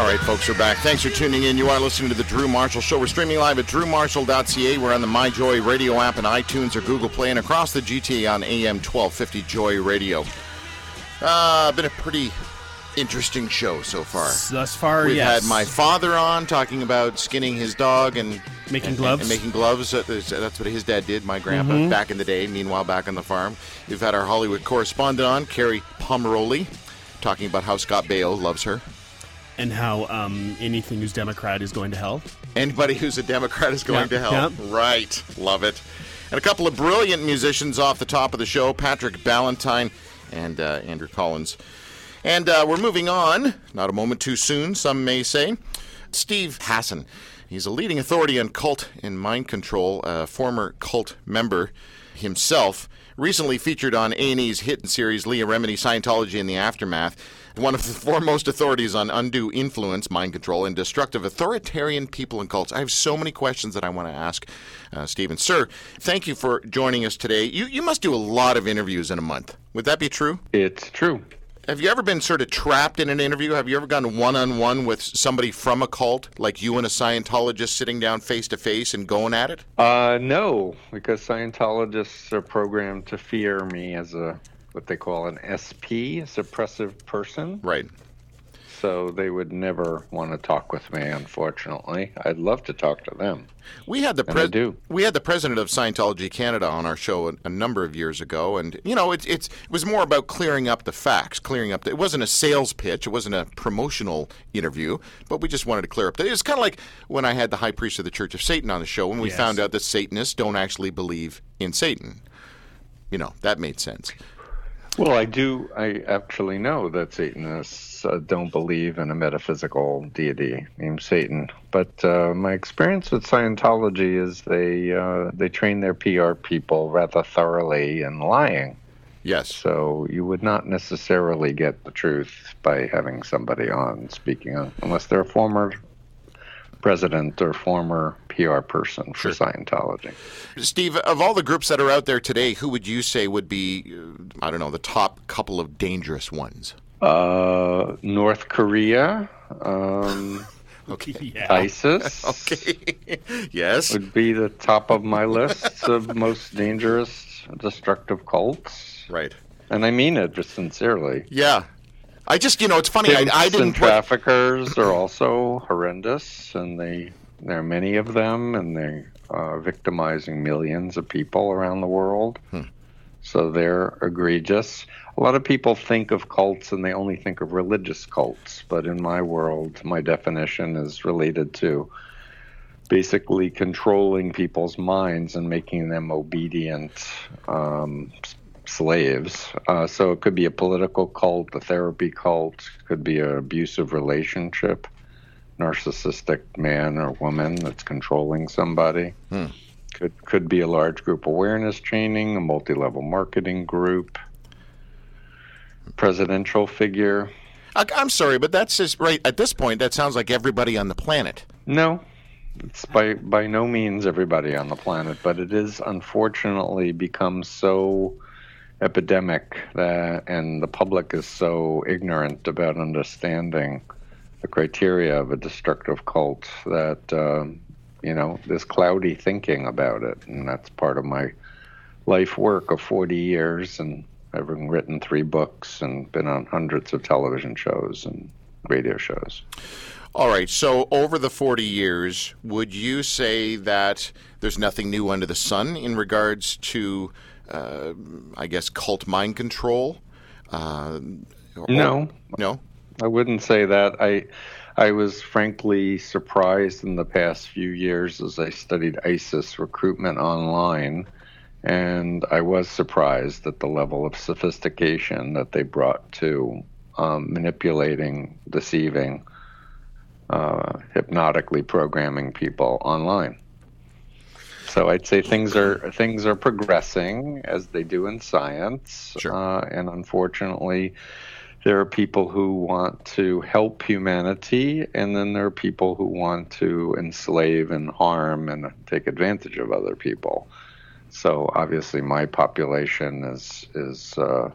All right, folks, we're back. Thanks for tuning in. You are listening to The Drew Marshall Show. We're streaming live at drewmarshall.ca. We're on the MyJoy radio app and iTunes or Google Play and across the GTA on AM 1250 Joy Radio. Uh, been a pretty interesting show so far. Thus far, We've yes. had my father on talking about skinning his dog and Making and- gloves. And making gloves. That's what his dad did, my grandpa, Mm-hmm. back in the day. Meanwhile, back on the farm. We've had our Hollywood correspondent on, Carrie Pomeroli, talking about how Scott Bale loves her. And how um, anything who's Democrat is going to hell. Anybody who's a Democrat is going Yep, to hell. yep. Right. Love it. And a couple of brilliant musicians off the top of the show Patrick Ballantyne and uh, Andrew Collins. And uh, we're moving on, not a moment too soon, some may say. Steve Hassan. He's a leading authority on cult and mind control, a former cult member himself. Recently featured on A&E's hit series Leah Remini, Scientology and the Aftermath. One of the foremost authorities on undue influence, mind control, and destructive authoritarian people and cults. I have so many questions that I want to ask uh, Stephen. Sir, thank you for joining us today. You, you must do a lot of interviews in a month. Would that be true? It's true. Have you ever been sort of trapped in an interview? Have you ever gone one on one with somebody from a cult, like you and a Scientologist sitting down face to face and going at it? Uh, no, because Scientologists are programmed to fear me as a what they call an SP, a suppressive person. Right. So they would never want to talk with me. Unfortunately, I'd love to talk to them. We had the And I do. we had the president of Scientology Canada on our show a, a number of years ago, and you know, it's it's it was more about clearing up the facts, clearing up. The, it wasn't a sales pitch, it wasn't a promotional interview, but we just wanted to clear up. The, it's kind of like when I had the high priest of the Church of Satan on the show, when we Yes. found out that Satanists don't actually believe in Satan. You know, that made sense. Well, I do. I actually know that Satanists uh, don't believe in a metaphysical deity named Satan. But uh, my experience with Scientology is they uh, they train their PR people rather thoroughly in lying. Yes. So you would not necessarily get the truth by having somebody on speaking on, unless they're a former president or former PR person for Scientology. Steve, of all the groups that are out there today, who would you say would be, uh, I don't know, the top couple of dangerous ones? Uh, North Korea, um, Okay. Yeah. ISIS. Okay. yes. would be the top of my list of most dangerous, destructive cults. Right. And I mean it just sincerely. Yeah. I just, you know, it's funny. I, Pimps I didn't and traffickers are also horrendous, and they there are many of them, and they're uh, victimizing millions of people around the world. Hmm. So they're egregious. A lot of people think of cults and they only think of religious cults, but in my world, my definition is related to basically controlling people's minds and making them obedient um, slaves. Uh, so it could be a political cult, a therapy cult, could be an abusive relationship, narcissistic man or woman that's controlling somebody. Hmm. Could could be a large group awareness training, a multi-level marketing group, presidential figure. I, I'm sorry, but that's just right at this point. That sounds like everybody on the planet. No, it's by by no means everybody on the planet, but it is unfortunately become so epidemic that, and the public is so ignorant about understanding the criteria of a destructive cult that um, you know there's cloudy thinking about it, and that's part of my life work of 40 years and having written three books and been on hundreds of television shows and radio shows. All right. So over the 40 years, would you say that there's nothing new under the sun in regards to, uh, I guess, cult mind control? Uh, or- No. No. I wouldn't say that. I I was frankly surprised in the past few years as I studied ISIS recruitment online, and I was surprised at the level of sophistication that they brought to um, manipulating, deceiving, uh, hypnotically programming people online. So I'd say things are things are progressing as they do in science, Sure. uh, and unfortunately, there are people who want to help humanity, and then there are people who want to enslave and harm and take advantage of other people. So obviously, my population is is uh,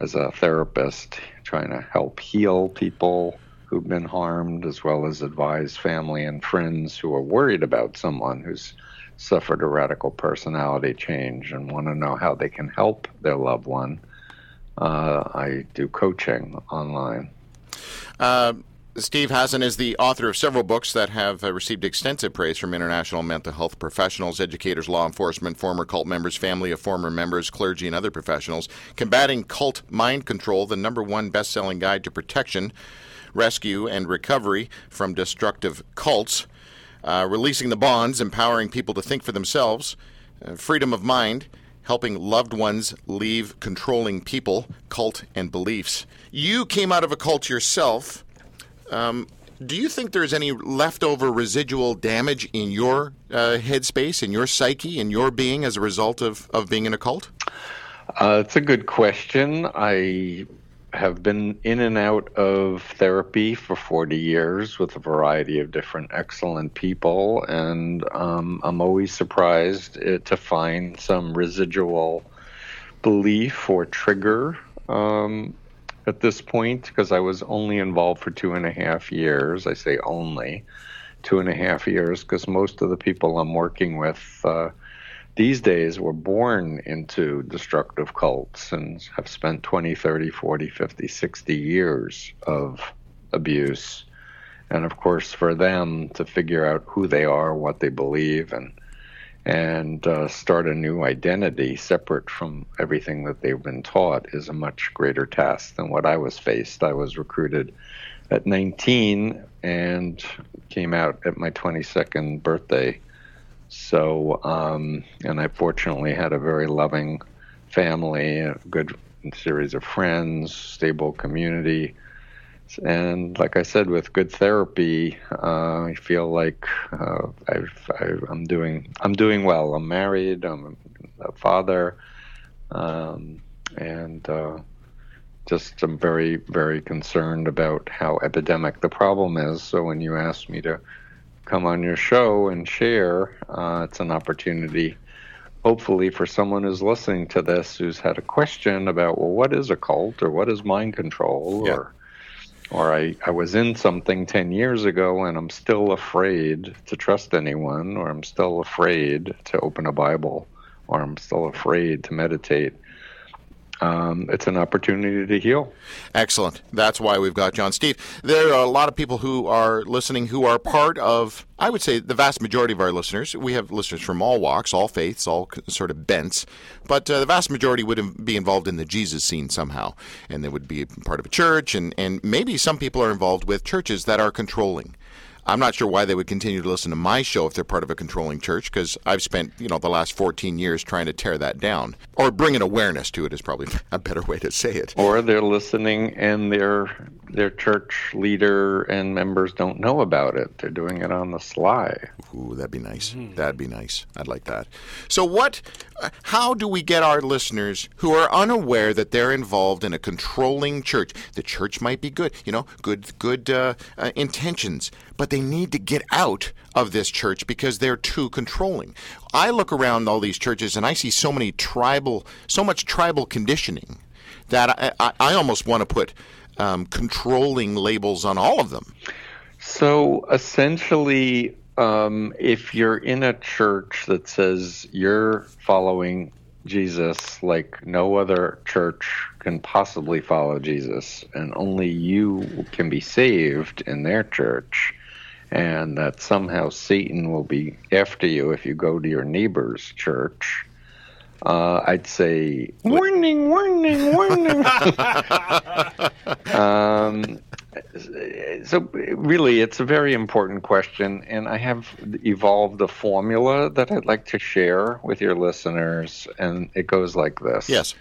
as a therapist trying to help heal people who've been harmed, as well as advise family and friends who are worried about someone who's suffered a radical personality change and want to know how they can help their loved one. Uh, I do coaching online. Uh, Steve Hassan is the author of several books that have uh, received extensive praise from international mental health professionals, educators, law enforcement, former cult members, family of former members, clergy, and other professionals. Combating Cult Mind Control, the number one best selling guide to protection, rescue, and recovery from destructive cults. Uh, releasing the bonds, empowering people to think for themselves, uh, freedom of mind, helping loved ones leave controlling people, cult, and beliefs. You came out of a cult yourself. Um, do you think there's any leftover residual damage in your uh, headspace, in your psyche, in your being as a result of, of being in a cult? Uh, it's a good question. I have been in and out of therapy for 40 years with a variety of different excellent people, and um, I'm always surprised uh, to find some residual belief or trigger um, at this point because I was only involved for two and a half years. I say only two and a half years because most of the people I'm working with uh, these days were born into destructive cults and have spent 20, 30, 40, 50, 60 years of abuse. And of course, for them to figure out who they are, what they believe, and and uh, start a new identity separate from everything that they've been taught is a much greater task than what I was faced. I was recruited at 19 and came out at my 22nd birthday. So, um, and I fortunately had a very loving family, a good series of friends, stable community and like I said, with good therapy, uh, I feel like uh, I've, I, am doing I'm doing well. I'm married. I'm a father, um, and uh, just I'm very very concerned about how epidemic the problem is. So when you asked me to come on your show and share, uh, it's an opportunity. Hopefully, for someone who's listening to this who's had a question about, well, what is a cult or what is mind control yeah. or or I, I was in something 10 years ago and I'm still afraid to trust anyone, or I'm still afraid to open a Bible, or I'm still afraid to meditate um, it's an opportunity to heal. Excellent. That's why we've got John Steve. There are a lot of people who are listening who are part of, I would say, the vast majority of our listeners. We have listeners from all walks, all faiths, all sort of bents, but uh, the vast majority would be involved in the Jesus scene somehow, and they would be part of a church, and, and maybe some people are involved with churches that are controlling. I'm not sure why they would continue to listen to my show if they're part of a controlling church because I've spent, you know, the last 14 years trying to tear that down or bring an awareness to it is probably a better way to say it. Or they're listening and their their church leader and members don't know about it. They're doing it on the sly. Ooh, that'd be nice. Mm-hmm. That'd be nice. I'd like that. So what how do we get our listeners who are unaware that they're involved in a controlling church? The church might be good, you know, good good uh, uh, intentions, but they need to get out of this church because they're too controlling. I look around all these churches and I see so many tribal, so much tribal conditioning that I, I, I almost want to put um, controlling labels on all of them. So essentially, um, if you're in a church that says you're following Jesus like no other church can possibly follow Jesus, and only you can be saved in their church, and that somehow Satan will be after you if you go to your neighbor's church. Uh, I'd say warning, warning, warning. um, so really, it's a very important question, and I have evolved a formula that I'd like to share with your listeners, and it goes like this. Yes.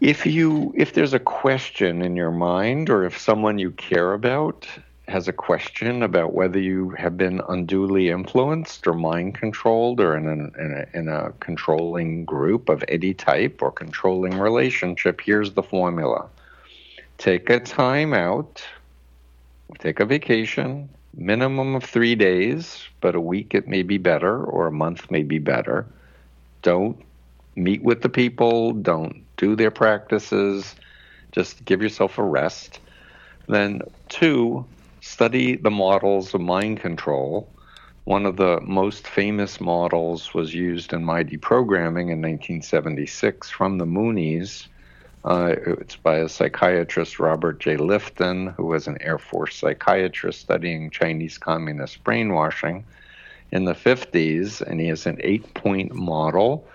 If you if there's a question in your mind, or if someone you care about has a question about whether you have been unduly influenced or mind controlled or in, an, in, a, in a controlling group of any type or controlling relationship, here's the formula. Take a time out, take a vacation, minimum of three days, but a week it may be better or a month may be better. Don't meet with the people, don't do their practices, just give yourself a rest. Then, two, study the models of mind control. One of the most famous models was used in my deprogramming in 1976 from the Moonies. Uh, it's by a psychiatrist, Robert J. Lifton, who was an Air Force psychiatrist studying Chinese communist brainwashing in the 50s. And he has an eight point model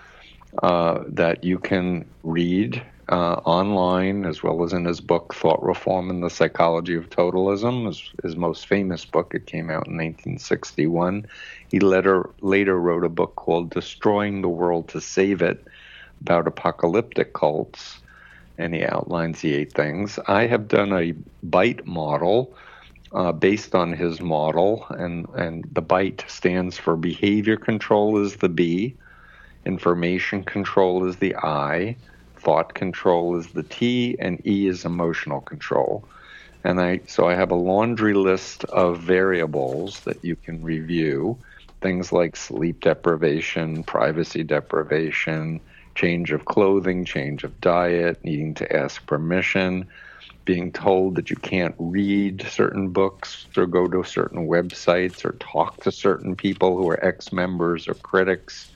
uh, that you can read uh, online as well as in his book Thought Reform and the Psychology of Totalism, his, his most famous book. It came out in 1961. He later later wrote a book called Destroying the World to Save It about apocalyptic cults, and he outlines the eight things. I have done a BITE model. Uh, based on his model, and, and the BITE stands for behavior control is the B, information control is the I, thought control is the T, and E is emotional control. And I so I have a laundry list of variables that you can review, things like sleep deprivation, privacy deprivation, change of clothing, change of diet, needing to ask permission, being told that you can't read certain books or go to certain websites or talk to certain people who are ex-members or critics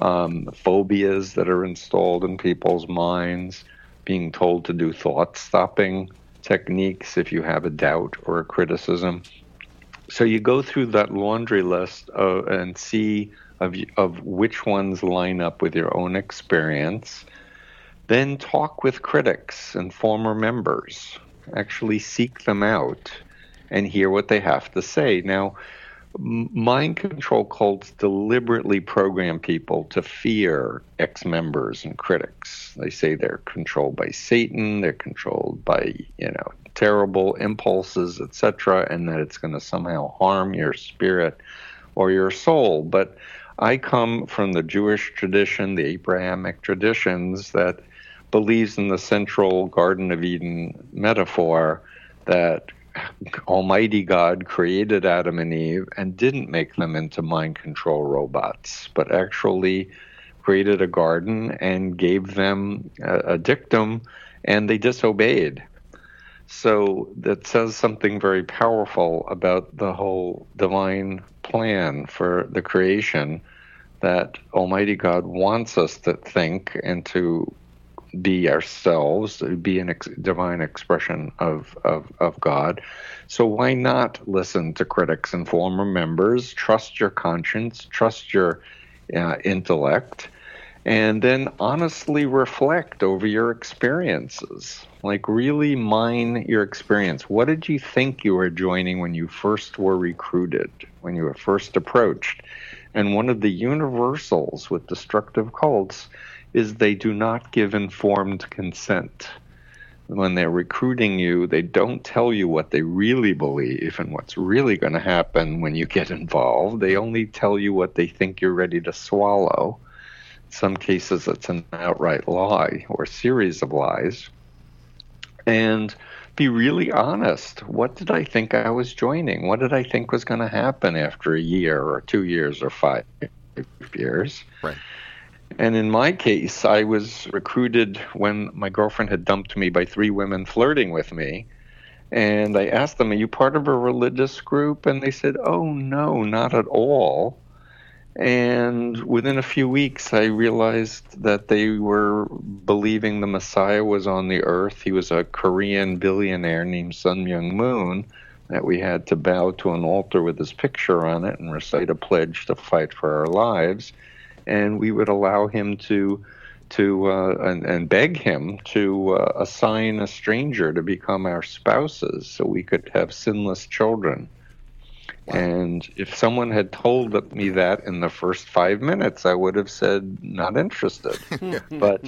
um, phobias that are installed in people's minds, being told to do thought stopping techniques if you have a doubt or a criticism. So you go through that laundry list of, and see of, of which ones line up with your own experience. Then talk with critics and former members. Actually seek them out and hear what they have to say. Now, mind control cults deliberately program people to fear ex members and critics. They say they're controlled by Satan, they're controlled by, you know, terrible impulses, etc., and that it's going to somehow harm your spirit or your soul. But I come from the Jewish tradition, the Abrahamic traditions that believes in the central Garden of Eden metaphor that Almighty God created Adam and Eve and didn't make them into mind control robots, but actually created a garden and gave them a, a dictum, and they disobeyed. So that says something very powerful about the whole divine plan for the creation that Almighty God wants us to think and to be ourselves, be a ex- divine expression of, of, of God. So why not listen to critics and former members? Trust your conscience, trust your uh, intellect, and then honestly reflect over your experiences. Like, really mine your experience. What did you think you were joining when you first were recruited, when you were first approached? And one of the universals with destructive cults is they do not give informed consent. When they're recruiting you, they don't tell you what they really believe and what's really going to happen when you get involved. They only tell you what they think you're ready to swallow. In some cases, it's an outright lie or series of lies. And be really honest. What did I think I was joining? What did I think was going to happen after a year or two years or five years? Right. And in my case, I was recruited when my girlfriend had dumped me by three women flirting with me. And I asked them, Are you part of a religious group? And they said, Oh, no, not at all. And within a few weeks, I realized that they were believing the Messiah was on the earth. He was a Korean billionaire named Sun Myung Moon that we had to bow to an altar with his picture on it and recite a pledge to fight for our lives and we would allow him to to uh, and, and, beg him to uh, assign a stranger to become our spouses so we could have sinless children. Wow. And if someone had told me that in the first five minutes, I would have said not interested. but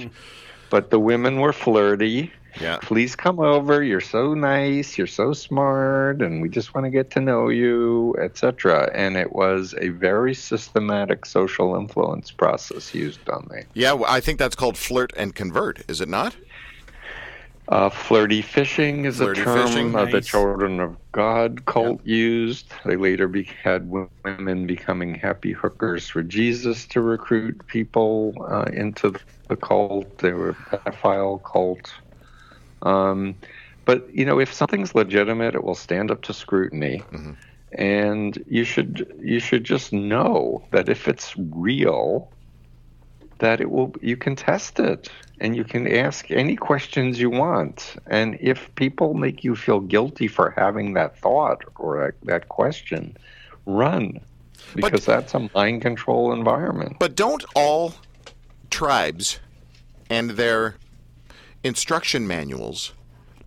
but the women were flirty yeah. Please come over. You're so nice. You're so smart, and we just want to get to know you, etc. And it was a very systematic social influence process used on me. Yeah, I think that's called flirt and convert, is it not? Uh, flirty fishing is flirty a term fishing, nice. the Children of God cult yeah. used. They later be- had women becoming happy hookers for Jesus to recruit people uh, into the cult. They were a pedophile cult. Um, but you know, if something's legitimate, it will stand up to scrutiny. Mm-hmm. And you should you should just know that if it's real, that it will you can test it and you can ask any questions you want. And if people make you feel guilty for having that thought or that, that question, run because but, that's a mind control environment. But don't all tribes and their instruction manuals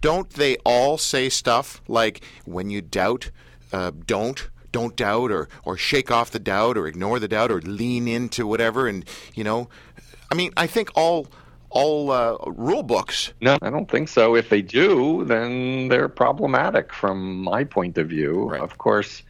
don't they all say stuff like when you doubt uh, don't don't doubt or or shake off the doubt or ignore the doubt or lean into whatever and you know i mean i think all all uh, rule books. No, I don't think so. If they do, then they're problematic from my point of view. Right. Of course,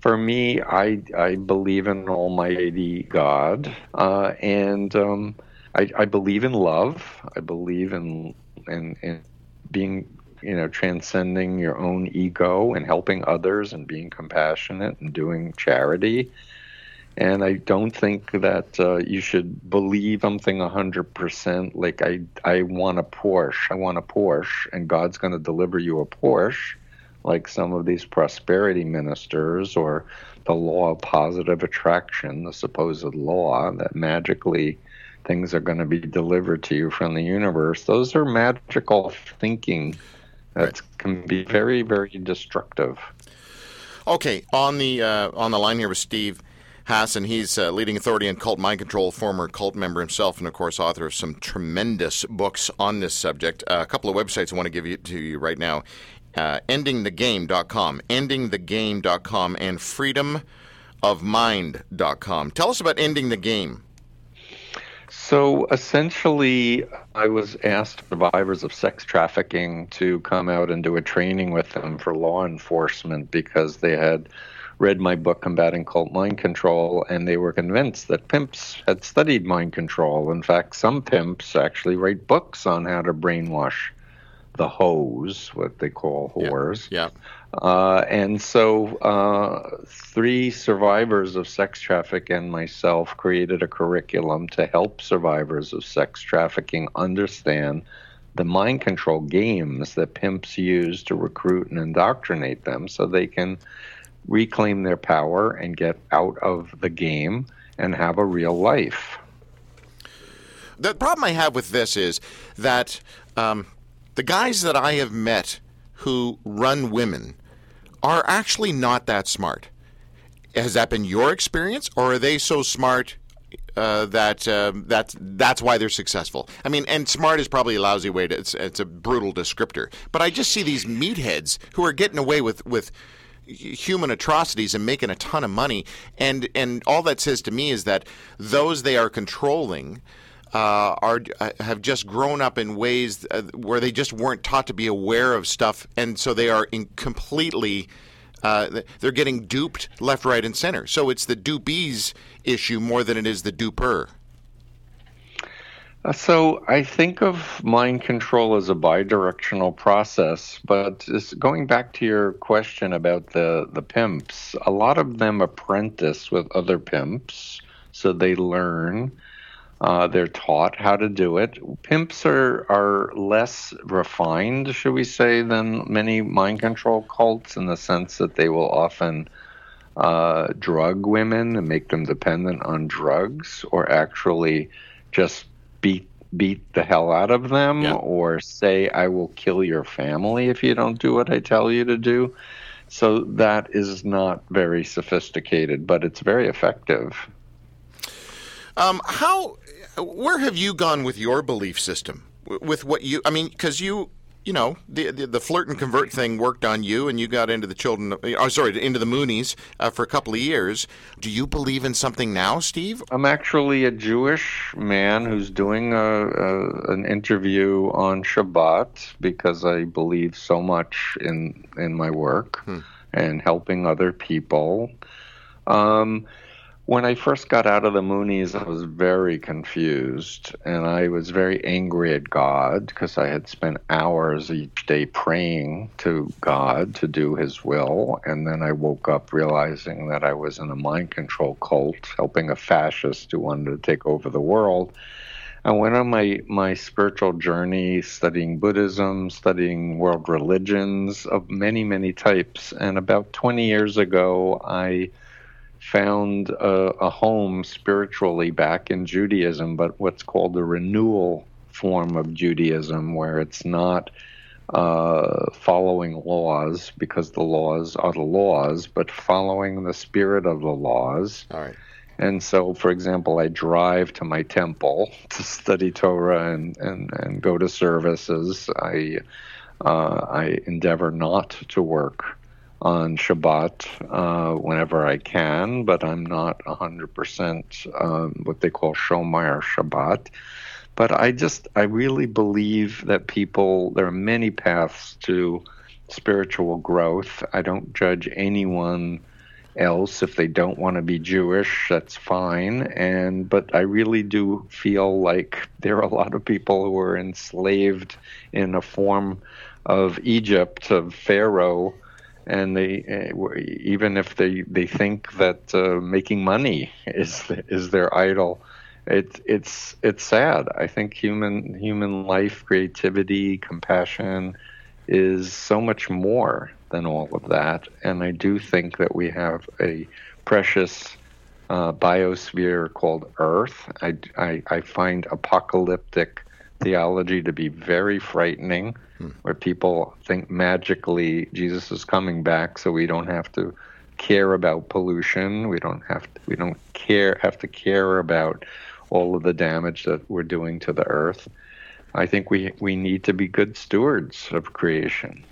for me, I I believe in Almighty God, uh, and um, I, I, believe in love. I believe in in, in being you know transcending your own ego and helping others and being compassionate and doing charity. And I don't think that uh, you should believe something 100%. Like, I, I want a Porsche. I want a Porsche, and God's going to deliver you a Porsche like some of these prosperity ministers or the law of positive attraction, the supposed law that magically things are going to be delivered to you from the universe. Those are magical thinking that right. can be very, very destructive. Okay, on the uh, on the line here with Steve Hassan. He's a leading authority in cult mind control, former cult member himself, and of course, author of some tremendous books on this subject. Uh, a couple of websites I want to give you to you right now uh, endingthegame.com, endingthegame.com, and freedomofmind.com. Tell us about Ending the Game. So essentially, I was asked survivors of sex trafficking to come out and do a training with them for law enforcement because they had read my book, Combating Cult Mind Control, and they were convinced that pimps had studied mind control. In fact, some pimps actually write books on how to brainwash the hoes, what they call whores. Yeah. yeah. Uh, and so, uh, three survivors of sex trafficking and myself created a curriculum to help survivors of sex trafficking understand the mind control games that pimps use to recruit and indoctrinate them so they can reclaim their power and get out of the game and have a real life. The problem I have with this is that um, the guys that I have met who run women are actually not that smart. Has that been your experience, or are they so smart uh, that uh, that's that's why they're successful. I mean, and smart is probably a lousy way to it's, it's a brutal descriptor. But I just see these meatheads who are getting away with with human atrocities and making a ton of money, and and all that says to me is that those they are controlling uh, are uh, have just grown up in ways uh, where they just weren't taught to be aware of stuff, and so they are in completely. Uh, they're getting duped left, right, and center. So it's the dupees issue more than it is the duper. Uh, so I think of mind control as a bidirectional process, but going back to your question about the the pimps, a lot of them apprentice with other pimps, so they learn. Uh, they're taught how to do it. Pimps are, are less refined, should we say, than many mind control cults in the sense that they will often uh, drug women and make them dependent on drugs or actually just beat beat the hell out of them yeah. or say I will kill your family if you don't do what I tell you to do. So that is not very sophisticated, but it's very effective. Um, how where have you gone with your belief system? With what you, I mean, because you, you know, the, the, the flirt and convert thing worked on you, and you got into the children. Oh, sorry, into the Moonies uh, for a couple of years. Do you believe in something now, Steve? I'm actually a Jewish man who's doing a, a, an interview on Shabbat because I believe so much in in my work hmm. and helping other people. Um, when I first got out of the Moonies, I was very confused and I was very angry at God because I had spent hours each day praying to God to do His will. And then I woke up realizing that I was in a mind control cult helping a fascist who wanted to take over the world. I went on my, my spiritual journey studying Buddhism, studying world religions of many, many types. And about 20 years ago, I found a, a home spiritually back in Judaism, but what's called the renewal form of Judaism, where it's not uh, following laws because the laws are the laws, but following the spirit of the laws. All right. And so, for example, I drive to my temple to study Torah and, and, and go to services. I uh, I endeavor not to work on Shabbat uh, whenever I can, but I'm not 100% um, what they call Shomer Shabbat. But I just, I really believe that people, there are many paths to spiritual growth. I don't judge anyone else if they don't want to be Jewish, that's fine. And but I really do feel like there are a lot of people who are enslaved in a form of Egypt of Pharaoh, and they uh, even if they they think that uh, making money is is their idol. It's it's it's sad. I think human human life, creativity, compassion is so much more than all of that. And I do think that we have a precious uh, biosphere called Earth. I, I, I, find apocalyptic theology to be very frightening, hmm. where people think magically Jesus is coming back, so we don't have to care about pollution. We don't have to, we don't care have to care about all of the damage that we're doing to the earth. I think we we need to be good stewards of creation.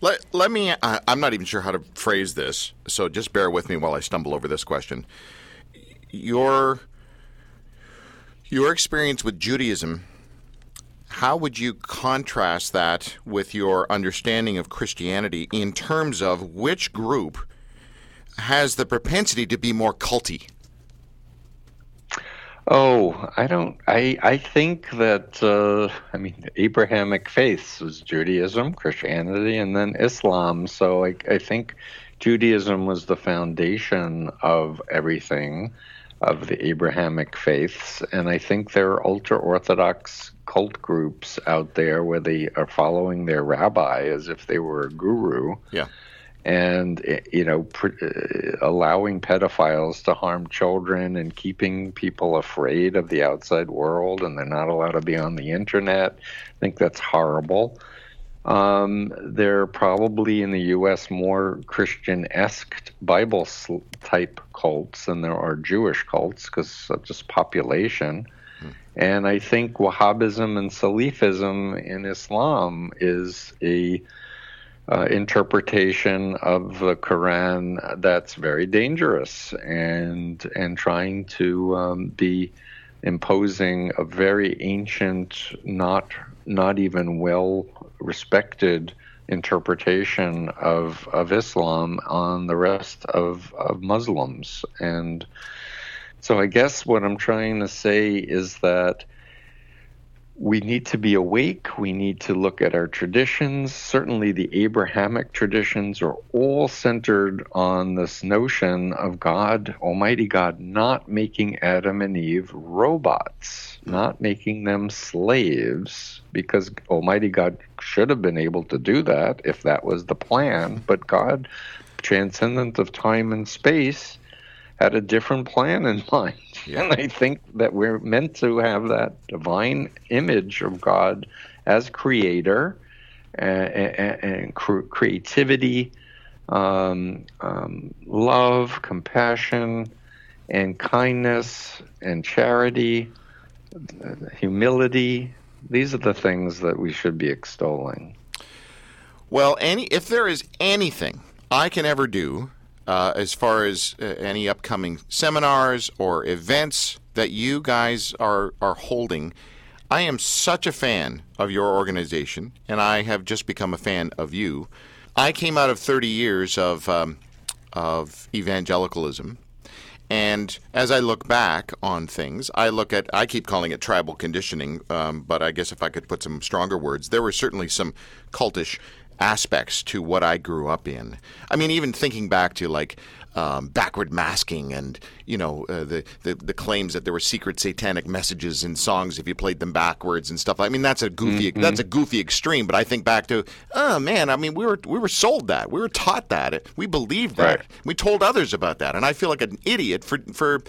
Let, let me, uh, I'm not even sure how to phrase this, so just bear with me while I stumble over this question. Your, your experience with Judaism, how would you contrast that with your understanding of Christianity in terms of which group has the propensity to be more culty? Oh, I don't. I I think that uh, I mean Abrahamic faiths was Judaism, Christianity, and then Islam. So I I think Judaism was the foundation of everything of the Abrahamic faiths, and I think there are ultra orthodox cult groups out there where they are following their rabbi as if they were a guru. Yeah and eh, you know pr- uh, allowing pedophiles to harm children and keeping people afraid of the outside world and they're not allowed to be on the internet i think that's horrible um, there are probably in the U.S. more Christian-esque Bible type cults than there are Jewish cults because of just population. And I think Wahhabism and Salafism in Islam is a uh, interpretation of the Quran that's very dangerous and and trying to um, be imposing a very ancient, not not even well respected interpretation of of Islam on the rest of, of Muslims. And so I guess what I'm trying to say is that we need to be awake. We need to look at our traditions. Certainly, the Abrahamic traditions are all centered on this notion of God, Almighty God, not making Adam and Eve robots, not making them slaves, because Almighty God should have been able to do that if that was the plan. But God, transcendent of time and space, had a different plan in mind. Yeah. And I think that we're meant to have that divine image of God as creator and, and, and creativity, um, um, love, compassion, and kindness and charity, humility. These are the things that we should be extolling. Well, any if there is anything I can ever do uh, as far as uh, any upcoming seminars or events that you guys are, are holding. I am such a fan of your organization, and I have just become a fan of you. I came out of 30 years of, um, of evangelicalism. And as I look back on things, I look at, I keep calling it tribal conditioning, um, but I guess if I could put some stronger words, there were certainly some cultish aspects to what I grew up in. I mean, even thinking back to like um, backward masking and you know uh, the, the the claims that there were secret satanic messages in songs if you played them backwards and stuff. I mean, that's a goofy Mm-hmm. that's a goofy extreme. But I think back to oh man, I mean, we were we were sold that, we were taught that, we believed that, Right. we told others about that, and I feel like an idiot for for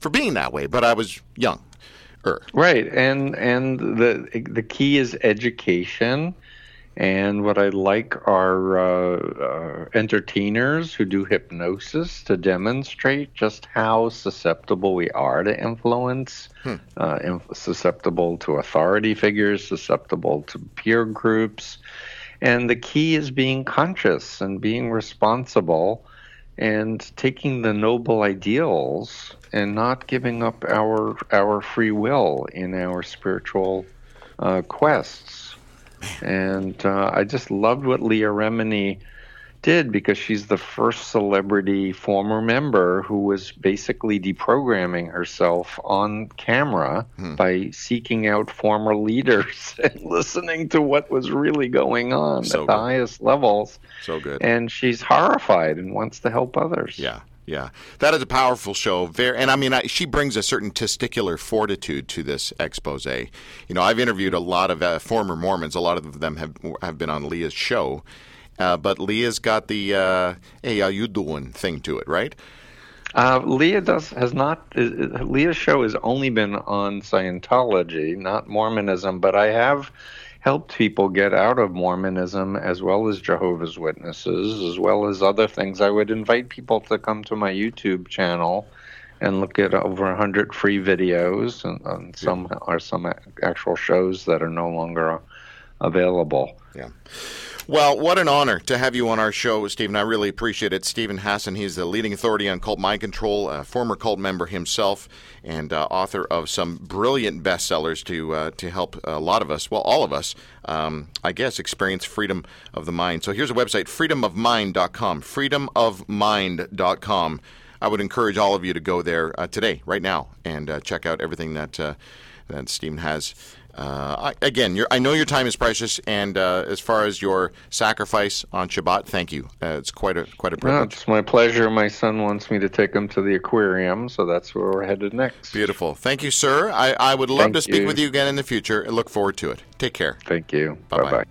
for being that way. But I was young. Right, and and the the key is education. And what I like are uh, uh, entertainers who do hypnosis to demonstrate just how susceptible we are to influence, uh, inf- susceptible to authority figures, susceptible to peer groups. And the key is being conscious and being responsible and taking the noble ideals and not giving up our our free will in our spiritual uh, quests. And uh, I just loved what Leah Remini did because she's the first celebrity former member who was basically deprogramming herself on camera by seeking out former leaders and listening to what was really going on So at the highest levels. So good. And she's horrified and wants to help others. Yeah, yeah, that is a powerful show. Very, and I mean, I, she brings a certain testicular fortitude to this expose. You know, I've interviewed a lot of uh, former Mormons. A lot of them have have been on Leah's show, uh, but Leah's got the uh, "Hey, how you doing?" thing to it, right? Uh, Leah does has not. Uh, Leah's show has only been on Scientology, not Mormonism. But I have helped people get out of Mormonism as well as Jehovah's Witnesses, as well as other things. I would invite people to come to my YouTube channel and look at over a hundred free videos, and, and some are some actual shows that are no longer available. Yeah. Well, what an honor to have you on our show, Stephen. I really appreciate it. Stephen Hassan, he's the leading authority on cult mind control, a former cult member himself, and uh, author of some brilliant bestsellers to uh, to help a lot of us, well, all of us, um, I guess, experience freedom of the mind. So here's a website, freedomofmind.com, freedomofmind.com. I would encourage all of you to go there uh, today, right now, and uh, check out everything that uh, that Stephen has. Uh, I, again, your, I know your time is precious, and uh, as far as your sacrifice on Shabbat, thank you. Uh, it's quite a quite a No, privilege. it's my pleasure. My son wants me to take him to the aquarium, so that's where we're headed next. Beautiful. Thank you, sir. I, I would love Thank to speak you. with you again in the future. I look forward to it. Take care. Thank you. Bye-bye. Bye bye.